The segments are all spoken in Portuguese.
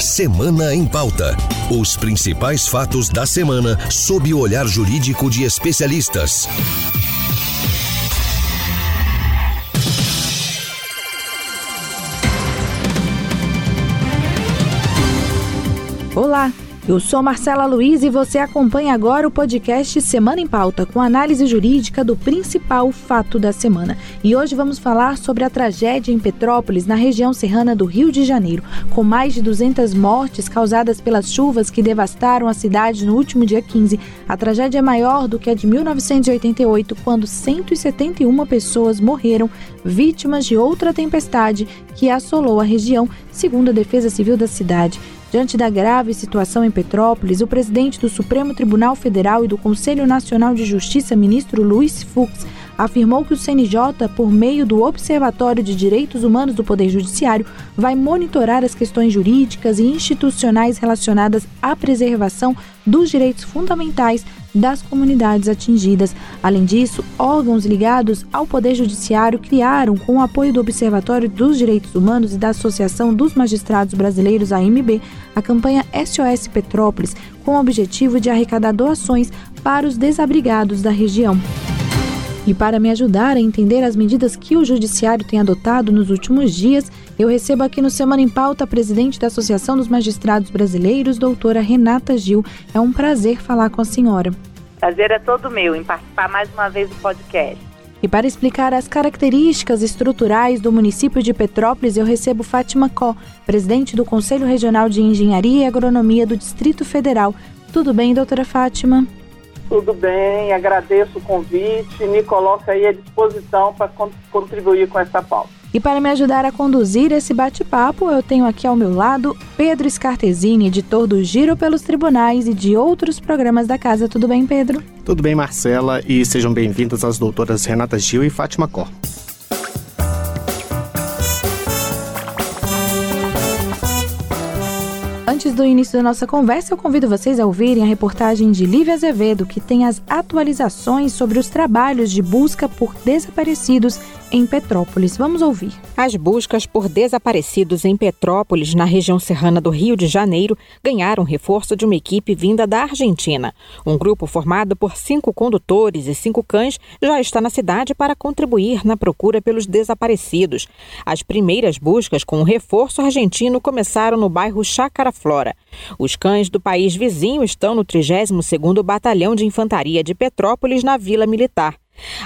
Semana em Pauta. Os principais fatos da semana sob o olhar jurídico de especialistas. Olá! Eu sou Marcela Luiz e você acompanha agora o podcast Semana em Pauta, com análise jurídica do principal fato da semana. E hoje vamos falar sobre a tragédia em Petrópolis, na região serrana do Rio de Janeiro, com mais de 200 mortes causadas pelas chuvas que devastaram a cidade no último dia 15. A tragédia é maior do que a de 1988, quando 171 pessoas morreram vítimas de outra tempestade que assolou a região, segundo a Defesa Civil da cidade. Diante da grave situação em Petrópolis, o presidente do Supremo Tribunal Federal e do Conselho Nacional de Justiça, ministro Luiz Fux, afirmou que o CNJ, por meio do Observatório de Direitos Humanos do Poder Judiciário, vai monitorar as questões jurídicas e institucionais relacionadas à preservação dos direitos fundamentais das comunidades atingidas. Além disso, órgãos ligados ao Poder Judiciário criaram, com o apoio do Observatório dos Direitos Humanos e da Associação dos Magistrados Brasileiros, AMB, a campanha SOS Petrópolis, com o objetivo de arrecadar doações para os desabrigados da região. E para me ajudar a entender as medidas que o Judiciário tem adotado nos últimos dias, eu recebo aqui no Semana em Pauta a presidente da Associação dos Magistrados Brasileiros, doutora Renata Gil. É um prazer falar com a senhora. Prazer é todo meu em participar mais uma vez do podcast. E para explicar as características estruturais do município de Petrópolis, eu recebo Fátima Có, presidente do Conselho Regional de Engenharia e Agronomia do Distrito Federal. Tudo bem, doutora Fátima? Tudo bem, agradeço o convite, me coloco aí à disposição para contribuir com essa pauta. E para me ajudar a conduzir esse bate-papo, eu tenho aqui ao meu lado Pedro Scartesini, editor do Giro pelos Tribunais e de outros programas da casa. Tudo bem, Pedro? Tudo bem, Marcela, e sejam bem-vindas as doutoras Renata Gil e Fátima Cor. Do início da nossa conversa, eu convido vocês a ouvirem a reportagem de Lívia Azevedo, que tem as atualizações sobre os trabalhos de busca por desaparecidos em Petrópolis. Vamos ouvir. As buscas por desaparecidos em Petrópolis, na região serrana do Rio de Janeiro, ganharam reforço de uma equipe vinda da Argentina. Um grupo formado por cinco condutores e cinco cães já está na cidade para contribuir na procura pelos desaparecidos. As primeiras buscas com o reforço argentino começaram no bairro Chácara Flora. Os cães do país vizinho estão no 32º Batalhão de Infantaria de Petrópolis, na Vila Militar.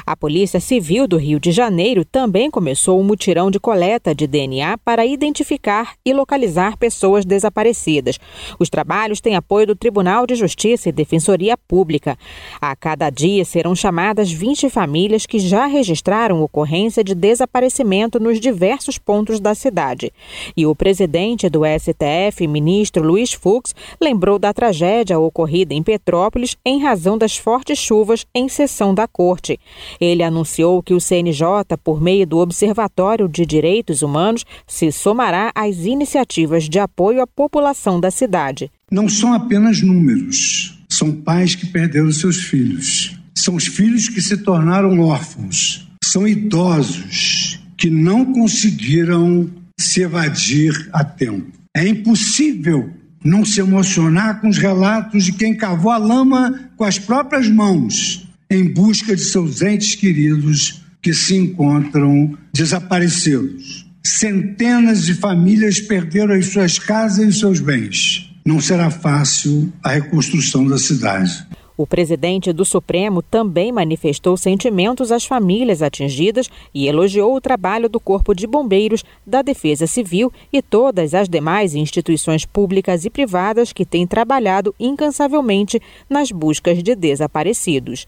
A Polícia Civil do Rio de Janeiro também começou um mutirão de coleta de DNA para identificar e localizar pessoas desaparecidas. Os trabalhos têm apoio do Tribunal de Justiça e Defensoria Pública. A cada dia serão chamadas 20 famílias que já registraram ocorrência de desaparecimento nos diversos pontos da cidade. E o presidente do STF, ministro Luiz Fux, lembrou da tragédia ocorrida em Petrópolis em razão das fortes chuvas em sessão da corte. Ele anunciou que o CNJ, por meio do Observatório de Direitos Humanos, se somará às iniciativas de apoio à população da cidade. Não são apenas números, são pais que perderam seus filhos. São os filhos que se tornaram órfãos. São idosos que não conseguiram se evadir a tempo. É impossível não se emocionar com os relatos de quem cavou a lama com as próprias mãos em busca de seus entes queridos que se encontram desaparecidos. Centenas de famílias perderam as suas casas e seus bens. Não será fácil a reconstrução da cidade. O presidente do Supremo também manifestou sentimentos às famílias atingidas e elogiou o trabalho do Corpo de Bombeiros, da Defesa Civil e todas as demais instituições públicas e privadas que têm trabalhado incansavelmente nas buscas de desaparecidos.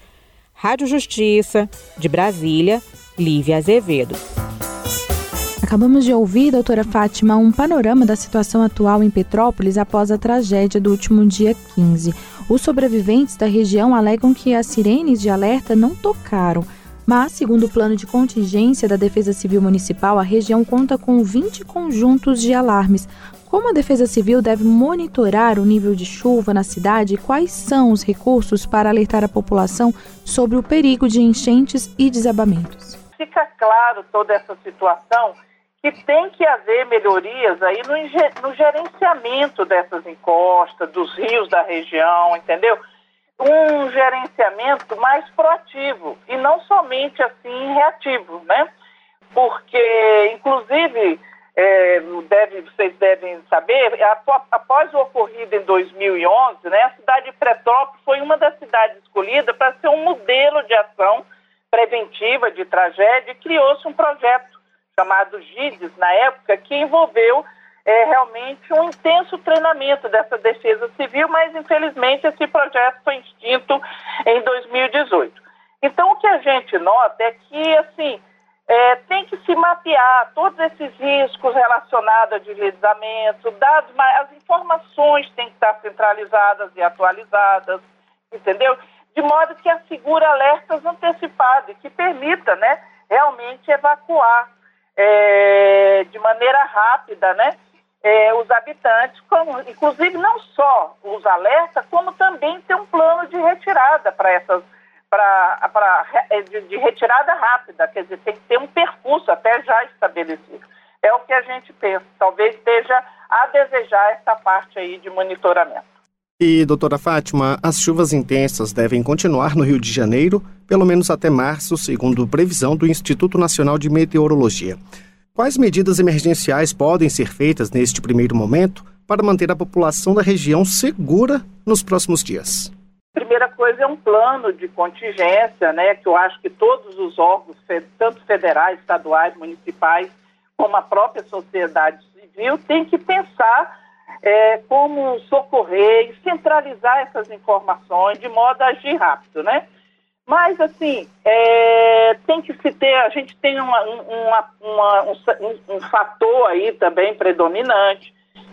Rádio Justiça, de Brasília, Lívia Azevedo. Acabamos de ouvir, doutora Fátima, um panorama da situação atual em Petrópolis após a tragédia do último dia 15. Os sobreviventes da região alegam que as sirenes de alerta não tocaram. Mas, segundo o plano de contingência da Defesa Civil Municipal, a região conta com 20 conjuntos de alarmes, como a Defesa Civil deve monitorar o nível de chuva na cidade e quais são os recursos para alertar a população sobre o perigo de enchentes e desabamentos? Fica claro toda essa situação que tem que haver melhorias aí no, no gerenciamento dessas encostas, dos rios da região, entendeu? Um gerenciamento mais proativo e não somente assim reativo, né? Porque, inclusive, é, deve, vocês devem saber, após o ocorrido em 2011, né, a cidade de Petrópolis foi uma das cidades escolhidas para ser um modelo de ação preventiva de tragédia e criou-se um projeto chamado GIDES, na época, que envolveu é, realmente um intenso treinamento dessa defesa civil, mas infelizmente esse projeto foi extinto em 2018. Então o que a gente nota é que, assim, é, tem que se mapear todos esses riscos relacionados a deslizamento, dados, as informações têm que estar centralizadas e atualizadas, entendeu? De modo que assegure alertas antecipados, que permita, né, realmente evacuar é, de maneira rápida, né, é, os habitantes, como, inclusive não só os alertas, como também ter um plano de retirada para essas para é, de, de, retirada rápida, quer dizer, tem que ter um percurso até já estabelecido. É o que a gente pensa, talvez esteja a desejar essa parte aí de monitoramento. E, doutora Fátima, as chuvas intensas devem continuar no Rio de Janeiro, pelo menos até março, segundo previsão do Instituto Nacional de Meteorologia. Quais medidas emergenciais podem ser feitas neste primeiro momento para manter a população da região segura nos próximos dias? Primeira coisa é um plano de contingência, né, que eu acho que todos os órgãos, tanto federais, estaduais, municipais, como a própria sociedade civil, tem que pensar é, como socorrer e centralizar essas informações de modo a agir rápido, né? Mas, assim, é, tem que se ter, a gente tem uma, uma, uma, um, um fator aí também predominante,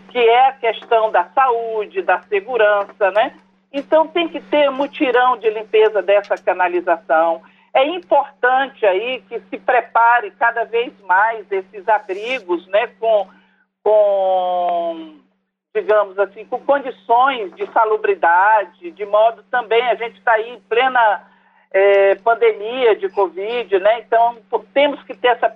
que é a questão da saúde, da segurança, né? Então tem que ter mutirão de limpeza dessa canalização. É importante aí que se prepare cada vez mais esses abrigos, né, com, com digamos assim, com condições de salubridade, de modo também a gente está aí em plena é, pandemia de Covid, né? Então temos que ter essa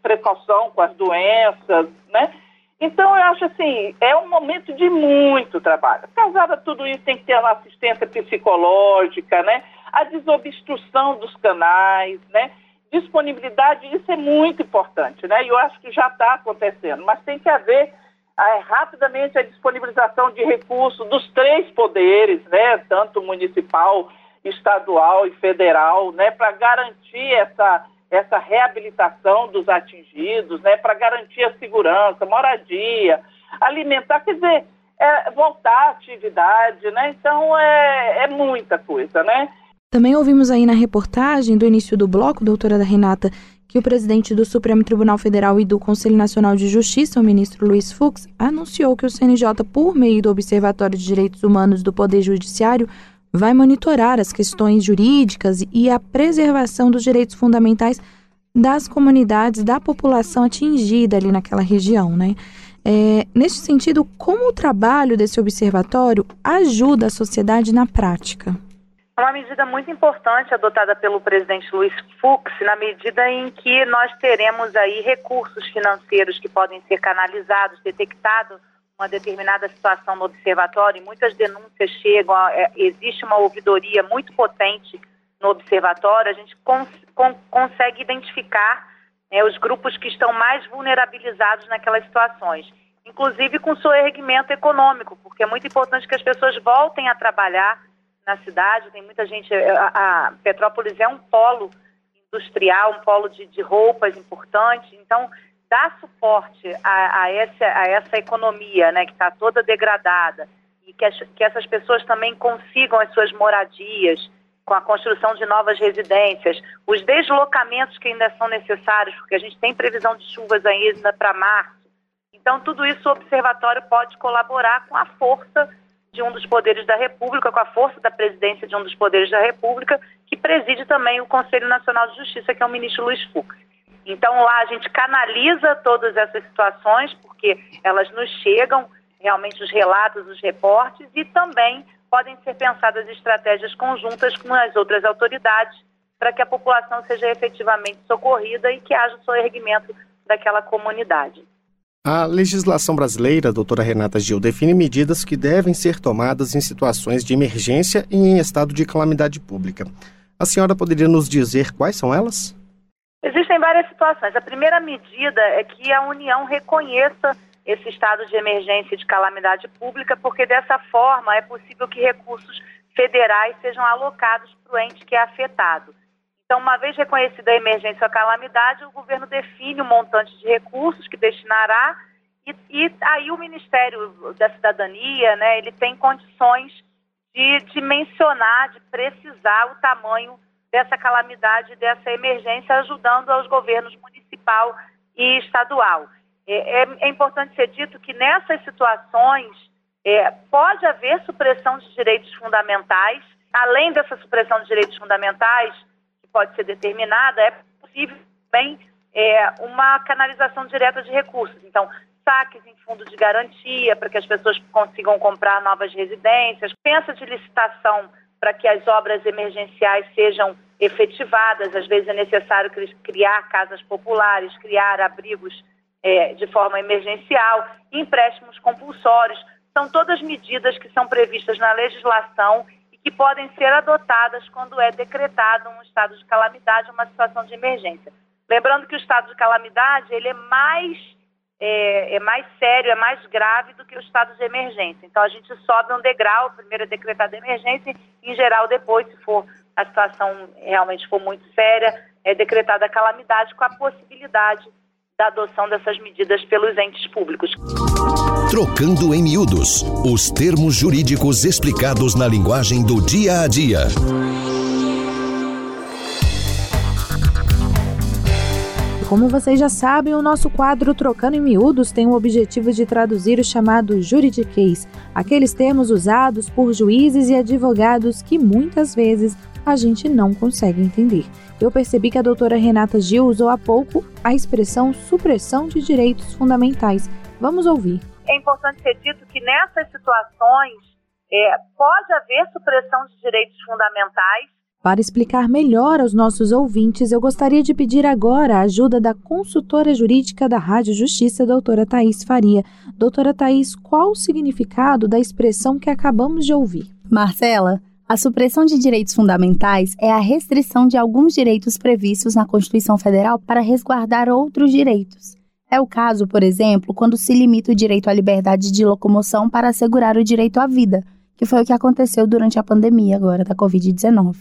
precaução com as doenças, né? Então, eu acho assim, é um momento de muito trabalho. Casado a tudo isso, tem que ter uma assistência psicológica, né? A desobstrução dos canais, né? Disponibilidade, isso é muito importante, né? E eu acho que já está acontecendo, mas tem que haver é, rapidamente a disponibilização de recursos dos três poderes, né? Tanto municipal, estadual e federal, né? Para garantir essa essa reabilitação dos atingidos, né, para garantir a segurança, moradia, alimentar, quer dizer, é, voltar à atividade, né? Então é, é muita coisa, né? Também ouvimos aí na reportagem do início do bloco, doutora da Renata, que o presidente do Supremo Tribunal Federal e do Conselho Nacional de Justiça, o ministro Luiz Fux, anunciou que o CNJ, por meio do Observatório de Direitos Humanos do Poder Judiciário, vai monitorar as questões jurídicas e a preservação dos direitos fundamentais das comunidades, da população atingida ali naquela região, né? É, neste sentido, como o trabalho desse observatório ajuda a sociedade na prática? É uma medida muito importante adotada pelo presidente Luiz Fux, na medida em que nós teremos aí recursos financeiros que podem ser canalizados, detectados uma determinada situação no observatório, e muitas denúncias chegam, é, existe uma ouvidoria muito potente no observatório, a gente cons con consegue identificar né, os grupos que estão mais vulnerabilizados naquelas situações, inclusive com seu erguimento econômico, porque é muito importante que as pessoas voltem a trabalhar na cidade, tem muita gente, é, a, a Petrópolis é um polo industrial, um polo de, de roupas importante, então dar suporte a, a, essa, a essa economia né, que está toda degradada e que, as, que essas pessoas também consigam as suas moradias com a construção de novas residências, os deslocamentos que ainda são necessários, porque a gente tem previsão de chuvas ainda para março. Então, tudo isso o observatório pode colaborar com a força de um dos poderes da República, com a força da presidência de um dos poderes da República, que preside também o Conselho Nacional de Justiça, que é o ministro Luiz Fux. Então lá a gente canaliza todas essas situações, porque elas nos chegam, realmente os relatos, os reportes, e também podem ser pensadas estratégias conjuntas com as outras autoridades para que a população seja efetivamente socorrida e que haja o soerguimento daquela comunidade. A legislação brasileira, doutora Renata Gil, define medidas que devem ser tomadas em situações de emergência e em estado de calamidade pública. A senhora poderia nos dizer quais são elas? Existem várias situações. A primeira medida é que a União reconheça esse estado de emergência e de calamidade pública, porque dessa forma é possível que recursos federais sejam alocados para o ente que é afetado. Então, uma vez reconhecida a emergência ou a calamidade, o governo define o montante de recursos que destinará e, e aí o Ministério da Cidadania, né, ele tem condições de dimensionar, de precisar o tamanho dessa calamidade, dessa emergência, ajudando aos governos municipal e estadual. É, é, é importante ser dito que nessas situações é, pode haver supressão de direitos fundamentais. Além dessa supressão de direitos fundamentais, pode ser determinada, é possível também é, uma canalização direta de recursos. Então, saques em fundo de garantia para que as pessoas consigam comprar novas residências, pensa de licitação para que as obras emergenciais sejam efetivadas. Às vezes é necessário criar casas populares, criar abrigos é, de forma emergencial, empréstimos compulsórios. São todas medidas que são previstas na legislação que podem ser adotadas quando é decretado um estado de calamidade, uma situação de emergência. Lembrando que o estado de calamidade ele é mais é, é, mais sério, é mais grave do que o estado de emergência. Então a gente sobe um degrau, primeiro é decretada emergência, em geral depois, se for a situação realmente for muito séria, é decretada a calamidade com a possibilidade da adoção dessas medidas pelos entes públicos. Trocando em miúdos os termos jurídicos explicados na linguagem do dia a dia. Como vocês já sabem, o nosso quadro Trocando em Miúdos tem o objetivo de traduzir o chamado juridiquês, aqueles termos usados por juízes e advogados que muitas vezes a gente não consegue entender. Eu percebi que a doutora Renata Gil usou há pouco a expressão supressão de direitos fundamentais. Vamos ouvir. É importante ser dito que nessas situações é, pode haver supressão de direitos fundamentais. Para explicar melhor aos nossos ouvintes, eu gostaria de pedir agora a ajuda da consultora jurídica da Rádio Justiça, doutora Thais Faria. Doutora Thais, qual o significado da expressão que acabamos de ouvir? Marcela, a supressão de direitos fundamentais é a restrição de alguns direitos previstos na Constituição Federal para resguardar outros direitos. É o caso, por exemplo, quando se limita o direito à liberdade de locomoção para assegurar o direito à vida, que foi o que aconteceu durante a pandemia agora da Covid-19.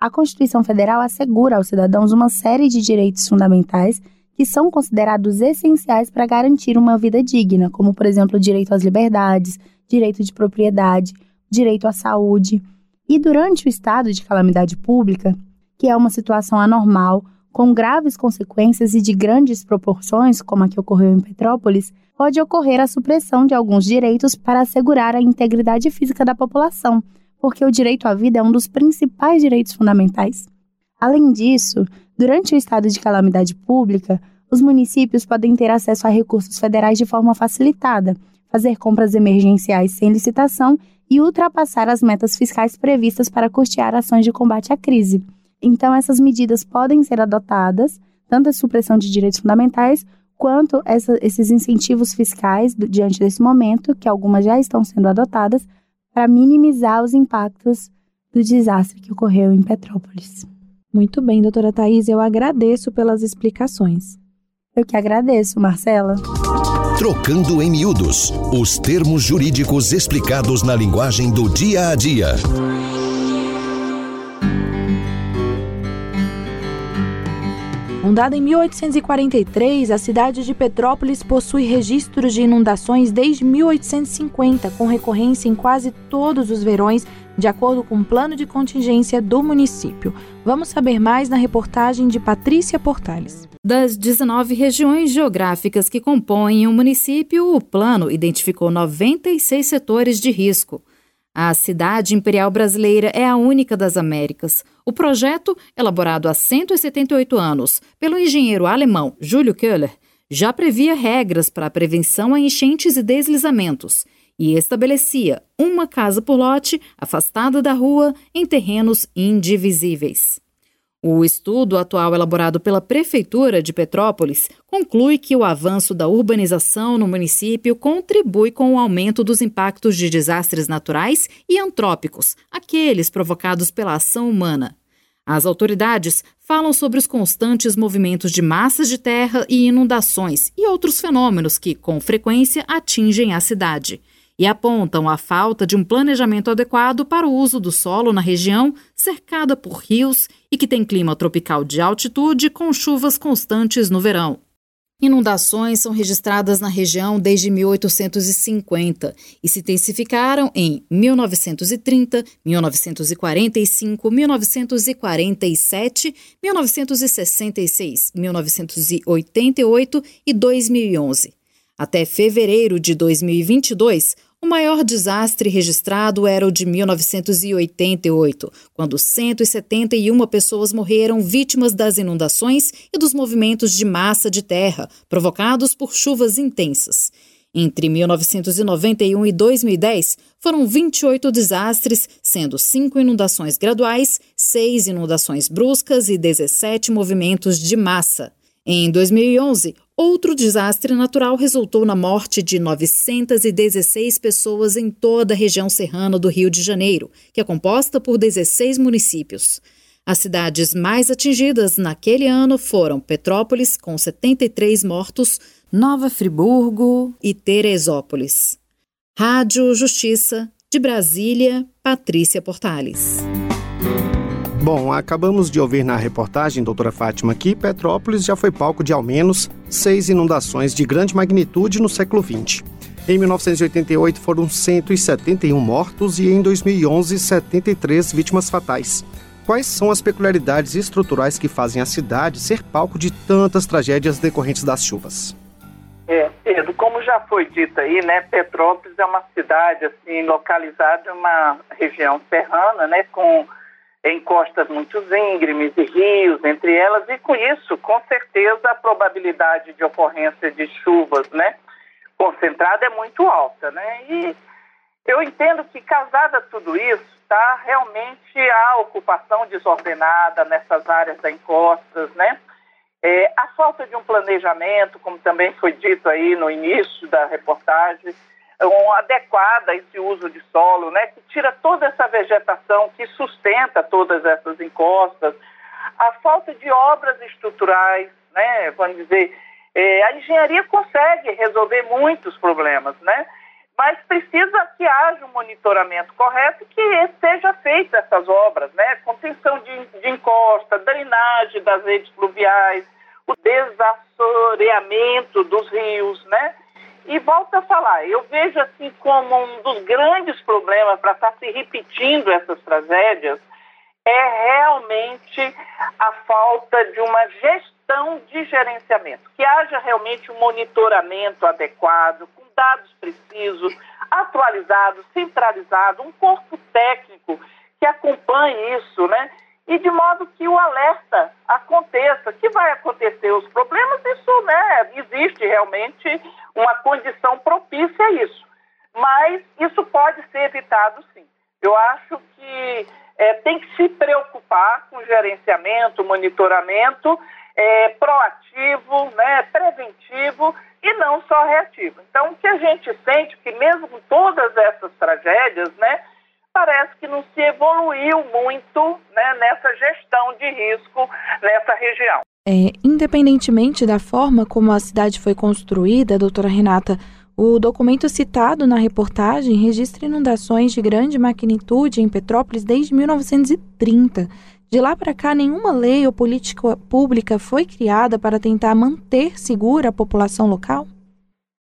A Constituição Federal assegura aos cidadãos uma série de direitos fundamentais que são considerados essenciais para garantir uma vida digna, como, por exemplo, o direito às liberdades, direito de propriedade, direito à saúde. E durante o estado de calamidade pública, que é uma situação anormal, com graves consequências e de grandes proporções, como a que ocorreu em Petrópolis, pode ocorrer a supressão de alguns direitos para assegurar a integridade física da população, porque o direito à vida é um dos principais direitos fundamentais. Além disso, durante o estado de calamidade pública, os municípios podem ter acesso a recursos federais de forma facilitada, fazer compras emergenciais sem licitação e ultrapassar as metas fiscais previstas para custear ações de combate à crise. Então, essas medidas podem ser adotadas, tanto a supressão de direitos fundamentais, quanto essa, esses incentivos fiscais do, diante desse momento, que algumas já estão sendo adotadas, para minimizar os impactos do desastre que ocorreu em Petrópolis. Muito bem, doutora Thais, eu agradeço pelas explicações. Eu que agradeço, Marcela. Trocando em miúdos os termos jurídicos explicados na linguagem do dia a dia. Fundada em 1843, a cidade de Petrópolis possui registros de inundações desde 1850, com recorrência em quase todos os verões, de acordo com o plano de contingência do município. Vamos saber mais na reportagem de Patrícia Portales. Das 19 regiões geográficas que compõem o município, o plano identificou 96 setores de risco. A cidade imperial brasileira é a única das Américas. O projeto, elaborado há 178 anos pelo engenheiro alemão Júlio Köhler, já previa regras para a prevenção a enchentes e deslizamentos e estabelecia uma casa por lote afastada da rua em terrenos indivisíveis. O estudo atual elaborado pela Prefeitura de Petrópolis conclui que o avanço da urbanização no município contribui com o aumento dos impactos de desastres naturais e antrópicos, aqueles provocados pela ação humana. As autoridades falam sobre os constantes movimentos de massas de terra e inundações e outros fenômenos que, com frequência, atingem a cidade e apontam a falta de um planejamento adequado para o uso do solo na região cercada por rios e que tem clima tropical de altitude com chuvas constantes no verão. Inundações são registradas na região desde 1850 e se intensificaram em 1930, 1945, 1947, 1966, 1988 e 2011. Até fevereiro de 2022, o maior desastre registrado era o de 1988, quando 171 pessoas morreram vítimas das inundações e dos movimentos de massa de terra provocados por chuvas intensas. Entre 1991 e 2010, foram 28 desastres, sendo 5 inundações graduais, 6 inundações bruscas e 17 movimentos de massa. Em 2011, outro desastre natural resultou na morte de 916 pessoas em toda a região serrana do Rio de Janeiro, que é composta por 16 municípios. As cidades mais atingidas naquele ano foram Petrópolis, com 73 mortos, Nova Friburgo e Teresópolis. Rádio Justiça, de Brasília, Patrícia Portales. Bom, acabamos de ouvir na reportagem, doutora Fátima, que Petrópolis já foi palco de ao menos seis inundações de grande magnitude no século XX. Em 1988 foram 171 mortos e em 2011 73 vítimas fatais. Quais são as peculiaridades estruturais que fazem a cidade ser palco de tantas tragédias decorrentes das chuvas? É, Pedro, como já foi dito aí, né, Petrópolis é uma cidade assim localizada em uma região serrana, né, com em costas muito íngremes e rios entre elas, e com isso, com certeza, a probabilidade de ocorrência de chuvas, né, concentrada é muito alta, né, e eu entendo que, casada tudo isso, tá, realmente a ocupação desordenada nessas áreas da encostas, né, é, a falta de um planejamento, como também foi dito aí no início da reportagem, um, adequada a esse uso de solo, né, que tira toda essa vegetação que sustenta todas essas encostas, a falta de obras estruturais, né, vamos dizer, é, a engenharia consegue resolver muitos problemas, né, mas precisa que haja um monitoramento correto que seja feita essas obras, né, contenção de, de encosta, drenagem das redes fluviais, o desassoreamento dos rios, né, e volto a falar, eu vejo assim como um dos grandes problemas para estar se repetindo essas tragédias é realmente a falta de uma gestão de gerenciamento, que haja realmente um monitoramento adequado, com dados precisos, atualizados, centralizados, um corpo técnico que acompanhe isso, né? e de modo que o alerta aconteça. Que vai acontecer os problemas, isso, né, existe realmente uma condição propícia a isso. Mas isso pode ser evitado sim. Eu acho que é, tem que se preocupar com gerenciamento, monitoramento é, proativo, né, preventivo e não só reativo. Então, o que a gente sente que mesmo com todas essas tragédias, né, parece que não se evoluiu muito né, nessa gestão de risco nessa região. É, independentemente da forma como a cidade foi construída, doutora Renata, o documento citado na reportagem registra inundações de grande magnitude em Petrópolis desde 1930. De lá para cá, nenhuma lei ou política pública foi criada para tentar manter segura a população local?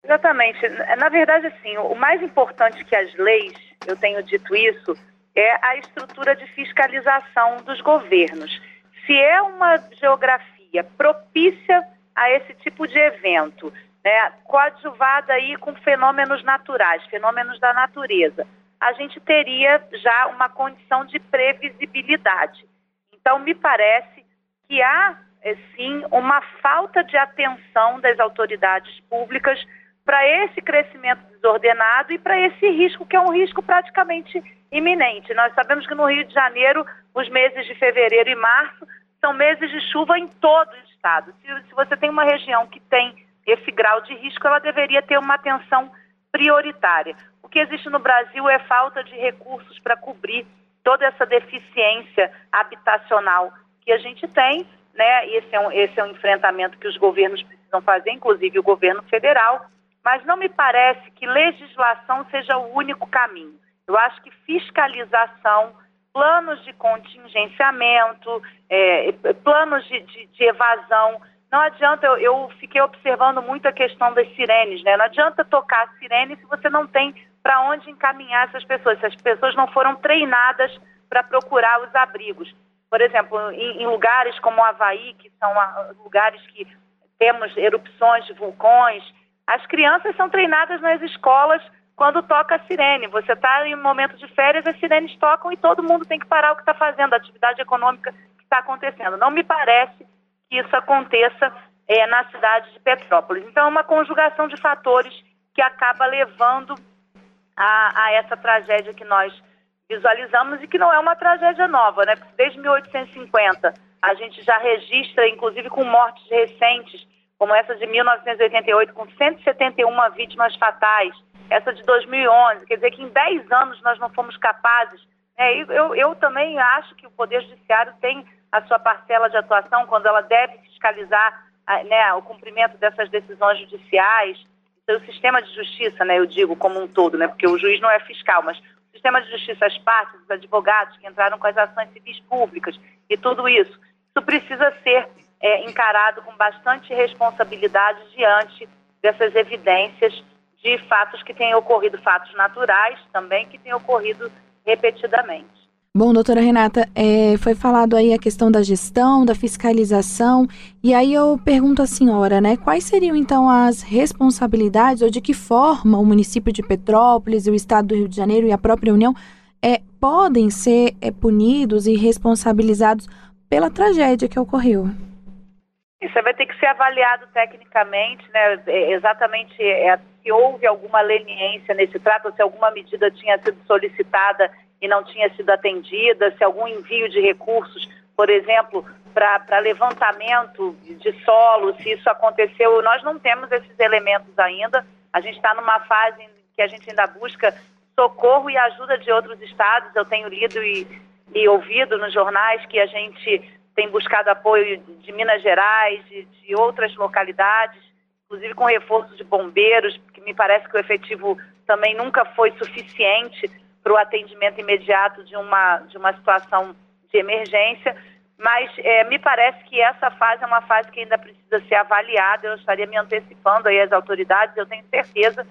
Exatamente. Na verdade, assim, o mais importante que as leis, eu tenho dito isso, é a estrutura de fiscalização dos governos. Se é uma geografia propícia a esse tipo de evento, né, coadjuvada aí com fenômenos naturais, fenômenos da natureza, a gente teria já uma condição de previsibilidade. Então, me parece que há, eh, sim, uma falta de atenção das autoridades públicas para esse crescimento desordenado e para esse risco, que é um risco praticamente iminente. Nós sabemos que no Rio de Janeiro, os meses de fevereiro e março são meses de chuva em todo o estado. Se, se você tem uma região que tem esse grau de risco, ela deveria ter uma atenção prioritária. O que existe no Brasil é falta de recursos para cobrir toda essa deficiência habitacional que a gente tem, né? Esse é, um, esse é um enfrentamento que os governos precisam fazer, inclusive o governo federal, mas não me parece que legislação seja o único caminho. Eu acho que fiscalização, planos de contingenciamento, é, planos de, de, de, evasão. Não adianta, eu, eu, fiquei observando muito a questão das sirenes, né? Não adianta tocar a sirene se você não tem para onde encaminhar essas pessoas, se as pessoas não foram treinadas para procurar os abrigos. Por exemplo, em, em lugares como o Havaí, que são lugares que temos erupções de vulcões, as crianças são treinadas nas escolas quando toca a sirene. Você está em um momento de férias, as sirenes tocam e todo mundo tem que parar o que está fazendo, a atividade econômica que está acontecendo. Não me parece que isso aconteça é, na cidade de Petrópolis. Então, é uma conjugação de fatores que acaba levando a, a essa tragédia que nós visualizamos e que não é uma tragédia nova, né? Porque desde 1850 a gente já registra, inclusive com mortes recentes, como essa de 1988, com 171 vítimas fatais essa de 2011, quer dizer que em 10 anos nós não fomos capazes. Né? Eu, eu também acho que o Poder Judiciário tem a sua parcela de atuação quando ela deve fiscalizar né, o cumprimento dessas decisões judiciais. Então, o sistema de justiça, né, eu digo como um todo, né, porque o juiz não é fiscal, mas o sistema de justiça, as partes, os advogados que entraram com as ações civis públicas e tudo isso, isso precisa ser é, encarado com bastante responsabilidade diante dessas evidências de fatos que têm ocorrido, fatos naturais também, que têm ocorrido repetidamente. Bom, doutora Renata, é, foi falado aí a questão da gestão, da fiscalização, e aí eu pergunto à senhora, né, quais seriam então as responsabilidades ou de que forma o município de Petrópolis, o estado do Rio de Janeiro e a própria União é, podem ser é, punidos e responsabilizados pela tragédia que ocorreu? Isso vai ter que ser avaliado tecnicamente, né, é, exatamente é, se houve alguma leniência nesse trato, se alguma medida tinha sido solicitada e não tinha sido atendida, se algum envio de recursos, por exemplo, para levantamento de solo, se isso aconteceu. Nós não temos esses elementos ainda. A gente está numa fase em que a gente ainda busca socorro e ajuda de outros estados. Eu tenho lido e, e ouvido nos jornais que a gente tem buscado apoio de Minas Gerais, de, de outras localidades inclusive com reforço de bombeiros, que me parece que o efetivo também nunca foi suficiente para o atendimento imediato de uma, de uma situação de emergência. Mas é, me parece que essa fase é uma fase que ainda precisa ser avaliada. Eu estaria me antecipando aí às autoridades. Eu tenho certeza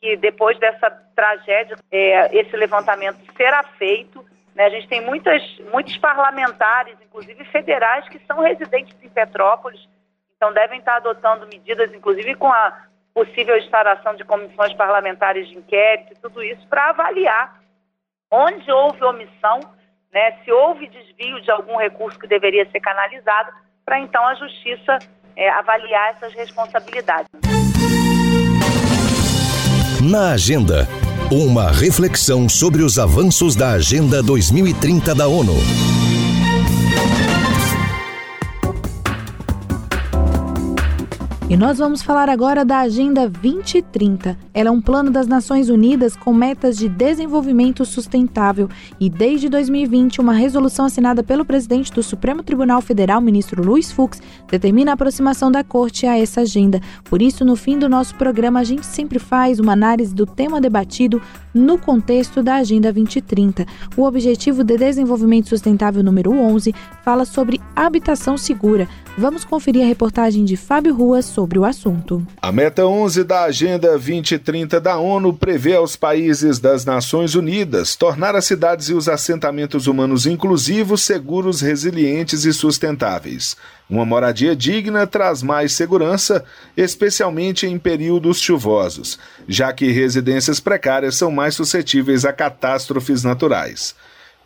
que depois dessa tragédia, é, esse levantamento será feito. Né? A gente tem muitas, muitos parlamentares, inclusive federais, que são residentes em Petrópolis, então, devem estar adotando medidas, inclusive com a possível instauração de comissões parlamentares de inquérito e tudo isso, para avaliar onde houve omissão, né, se houve desvio de algum recurso que deveria ser canalizado, para então a Justiça é, avaliar essas responsabilidades. Na agenda, uma reflexão sobre os avanços da Agenda 2030 da ONU. E nós vamos falar agora da Agenda 2030. Ela é um plano das Nações Unidas com metas de desenvolvimento sustentável e desde 2020 uma resolução assinada pelo presidente do Supremo Tribunal Federal, ministro Luiz Fux, determina a aproximação da corte a essa agenda. Por isso, no fim do nosso programa, a gente sempre faz uma análise do tema debatido no contexto da Agenda 2030. O Objetivo de Desenvolvimento Sustentável número 11 fala sobre habitação segura. Vamos conferir a reportagem de Fábio Ruas sobre o assunto. A meta 11 da Agenda 2030 da ONU prevê aos países das Nações Unidas tornar as cidades e os assentamentos humanos inclusivos, seguros, resilientes e sustentáveis. Uma moradia digna traz mais segurança, especialmente em períodos chuvosos, já que residências precárias são mais suscetíveis a catástrofes naturais.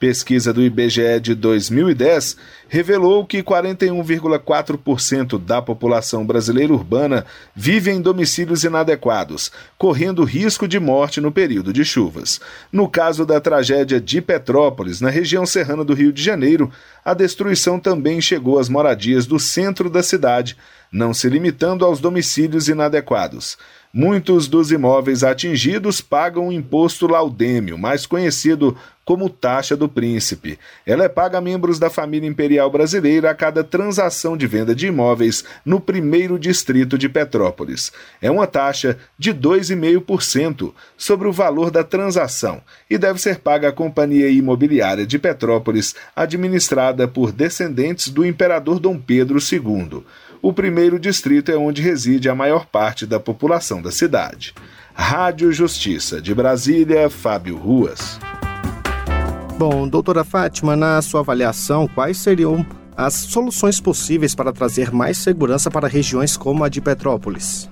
Pesquisa do IBGE de 2010 revelou que 41,4% da população brasileira urbana vive em domicílios inadequados, correndo risco de morte no período de chuvas. No caso da tragédia de Petrópolis, na região serrana do Rio de Janeiro, a destruição também chegou às moradias do centro da cidade, não se limitando aos domicílios inadequados. Muitos dos imóveis atingidos pagam o imposto laudêmio, mais conhecido como taxa do príncipe. Ela é paga a membros da família imperial brasileira a cada transação de venda de imóveis no primeiro distrito de Petrópolis. É uma taxa de 2,5% sobre o valor da transação e deve ser paga à Companhia Imobiliária de Petrópolis, administrada por descendentes do imperador Dom Pedro II. O primeiro distrito é onde reside a maior parte da população da cidade. Rádio Justiça de Brasília, Fábio Ruas. Bom, doutora Fátima, na sua avaliação, quais seriam as soluções possíveis para trazer mais segurança para regiões como a de Petrópolis?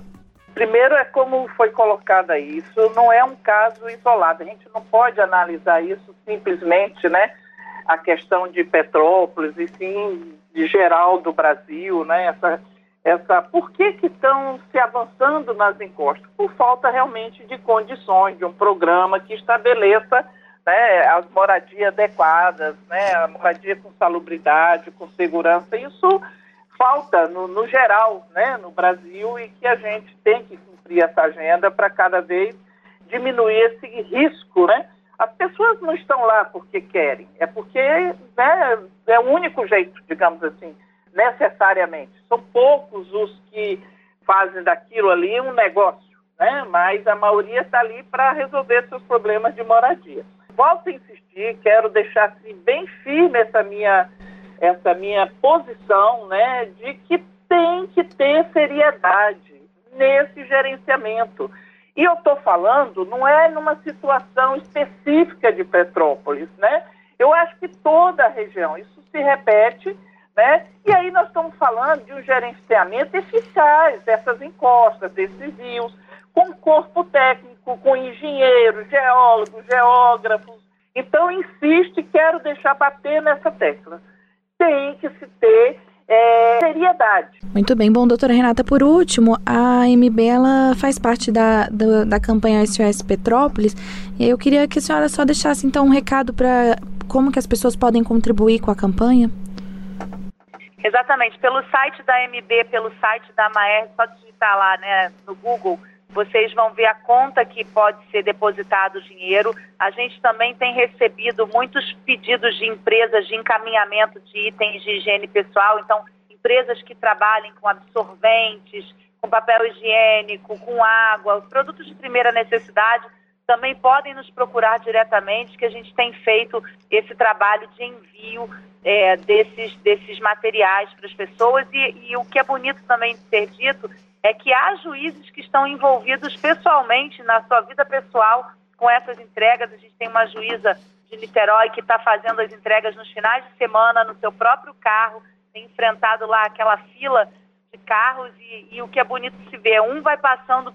Primeiro é como foi colocado aí, isso não é um caso isolado, a gente não pode analisar isso simplesmente, né, a questão de Petrópolis e sim de geral do Brasil, né? Essa, essa, por que que estão se avançando nas encostas? Por falta realmente de condições, de um programa que estabeleça né, as moradias adequadas, né, a moradia com salubridade, com segurança. Isso falta no, no geral, né, no Brasil e que a gente tem que cumprir essa agenda para cada vez diminuir esse risco, né? As pessoas não estão lá porque querem, é porque né, é o único jeito, digamos assim, necessariamente. São poucos os que fazem daquilo ali um negócio, né? mas a maioria está ali para resolver seus problemas de moradia. Volto a insistir, quero deixar assim, bem firme essa minha, essa minha posição né, de que tem que ter seriedade nesse gerenciamento. E eu estou falando, não é numa situação específica de Petrópolis, né? Eu acho que toda a região, isso se repete, né? E aí nós estamos falando de um gerenciamento eficaz dessas encostas, desses rios, com corpo técnico, com engenheiros, geólogos, geógrafos. Então, insisto e quero deixar bater nessa tecla. Tem que se ter é, seriedade. Muito bem. Bom, doutora Renata, por último, a MB ela faz parte da, da, da campanha SOS Petrópolis. E eu queria que a senhora só deixasse então um recado para como que as pessoas podem contribuir com a campanha. Exatamente. Pelo site da MB, pelo site da Maer, só digitar lá né, no Google, vocês vão ver a conta que pode ser depositado o dinheiro. A gente também tem recebido muitos pedidos de empresas de encaminhamento de itens de higiene pessoal. Então, empresas que trabalhem com absorventes, com papel higiênico, com água, produtos de primeira necessidade, também podem nos procurar diretamente, que a gente tem feito esse trabalho de envio é, desses, desses materiais para as pessoas. E, e o que é bonito também de ser dito é que há juízes que estão envolvidos pessoalmente na sua vida pessoal com essas entregas. A gente tem uma juíza de Niterói que está fazendo as entregas nos finais de semana no seu próprio carro, tem enfrentado lá aquela fila de carros e, e o que é bonito se ver, um vai passando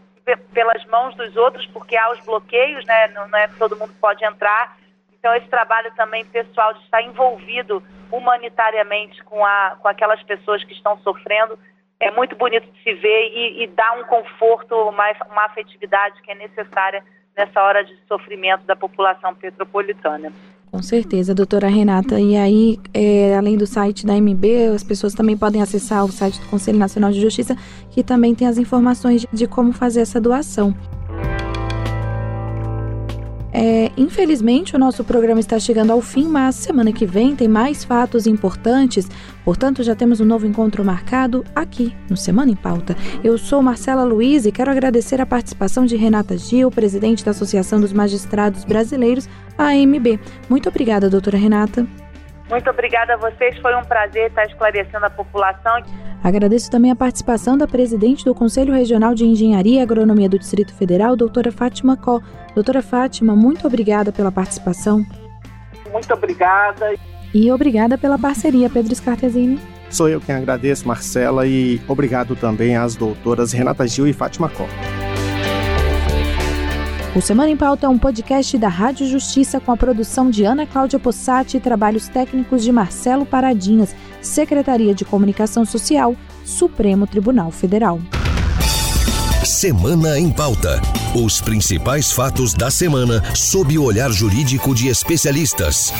pelas mãos dos outros porque há os bloqueios, né? Não, não é todo mundo pode entrar. Então esse trabalho também pessoal de estar envolvido humanitariamente com, a, com aquelas pessoas que estão sofrendo é muito bonito de se ver e, e dá um conforto, uma, uma afetividade que é necessária nessa hora de sofrimento da população petropolitana. Com certeza, doutora Renata. E aí, é, além do site da MB, as pessoas também podem acessar o site do Conselho Nacional de Justiça, que também tem as informações de, de como fazer essa doação. É, infelizmente, o nosso programa está chegando ao fim, mas semana que vem tem mais fatos importantes. Portanto, já temos um novo encontro marcado aqui no Semana em Pauta. Eu sou Marcela Luiz e quero agradecer a participação de Renata Gil, presidente da Associação dos Magistrados Brasileiros, AMB. Muito obrigada, doutora Renata. Muito obrigada a vocês, foi um prazer estar esclarecendo a população. Agradeço também a participação da presidente do Conselho Regional de Engenharia e Agronomia do Distrito Federal, doutora Fátima Có. Doutora Fátima, muito obrigada pela participação. Muito obrigada. E obrigada pela parceria, Pedro Scartesini. Sou eu quem agradeço, Marcela, e obrigado também às doutoras Renata Gil e Fátima Có. O Semana em Pauta é um podcast da Rádio Justiça com a produção de Ana Cláudia Possati e trabalhos técnicos de Marcelo Paradinhas, Secretaria de Comunicação Social, Supremo Tribunal Federal. Semana em Pauta. Os principais fatos da semana sob o olhar jurídico de especialistas.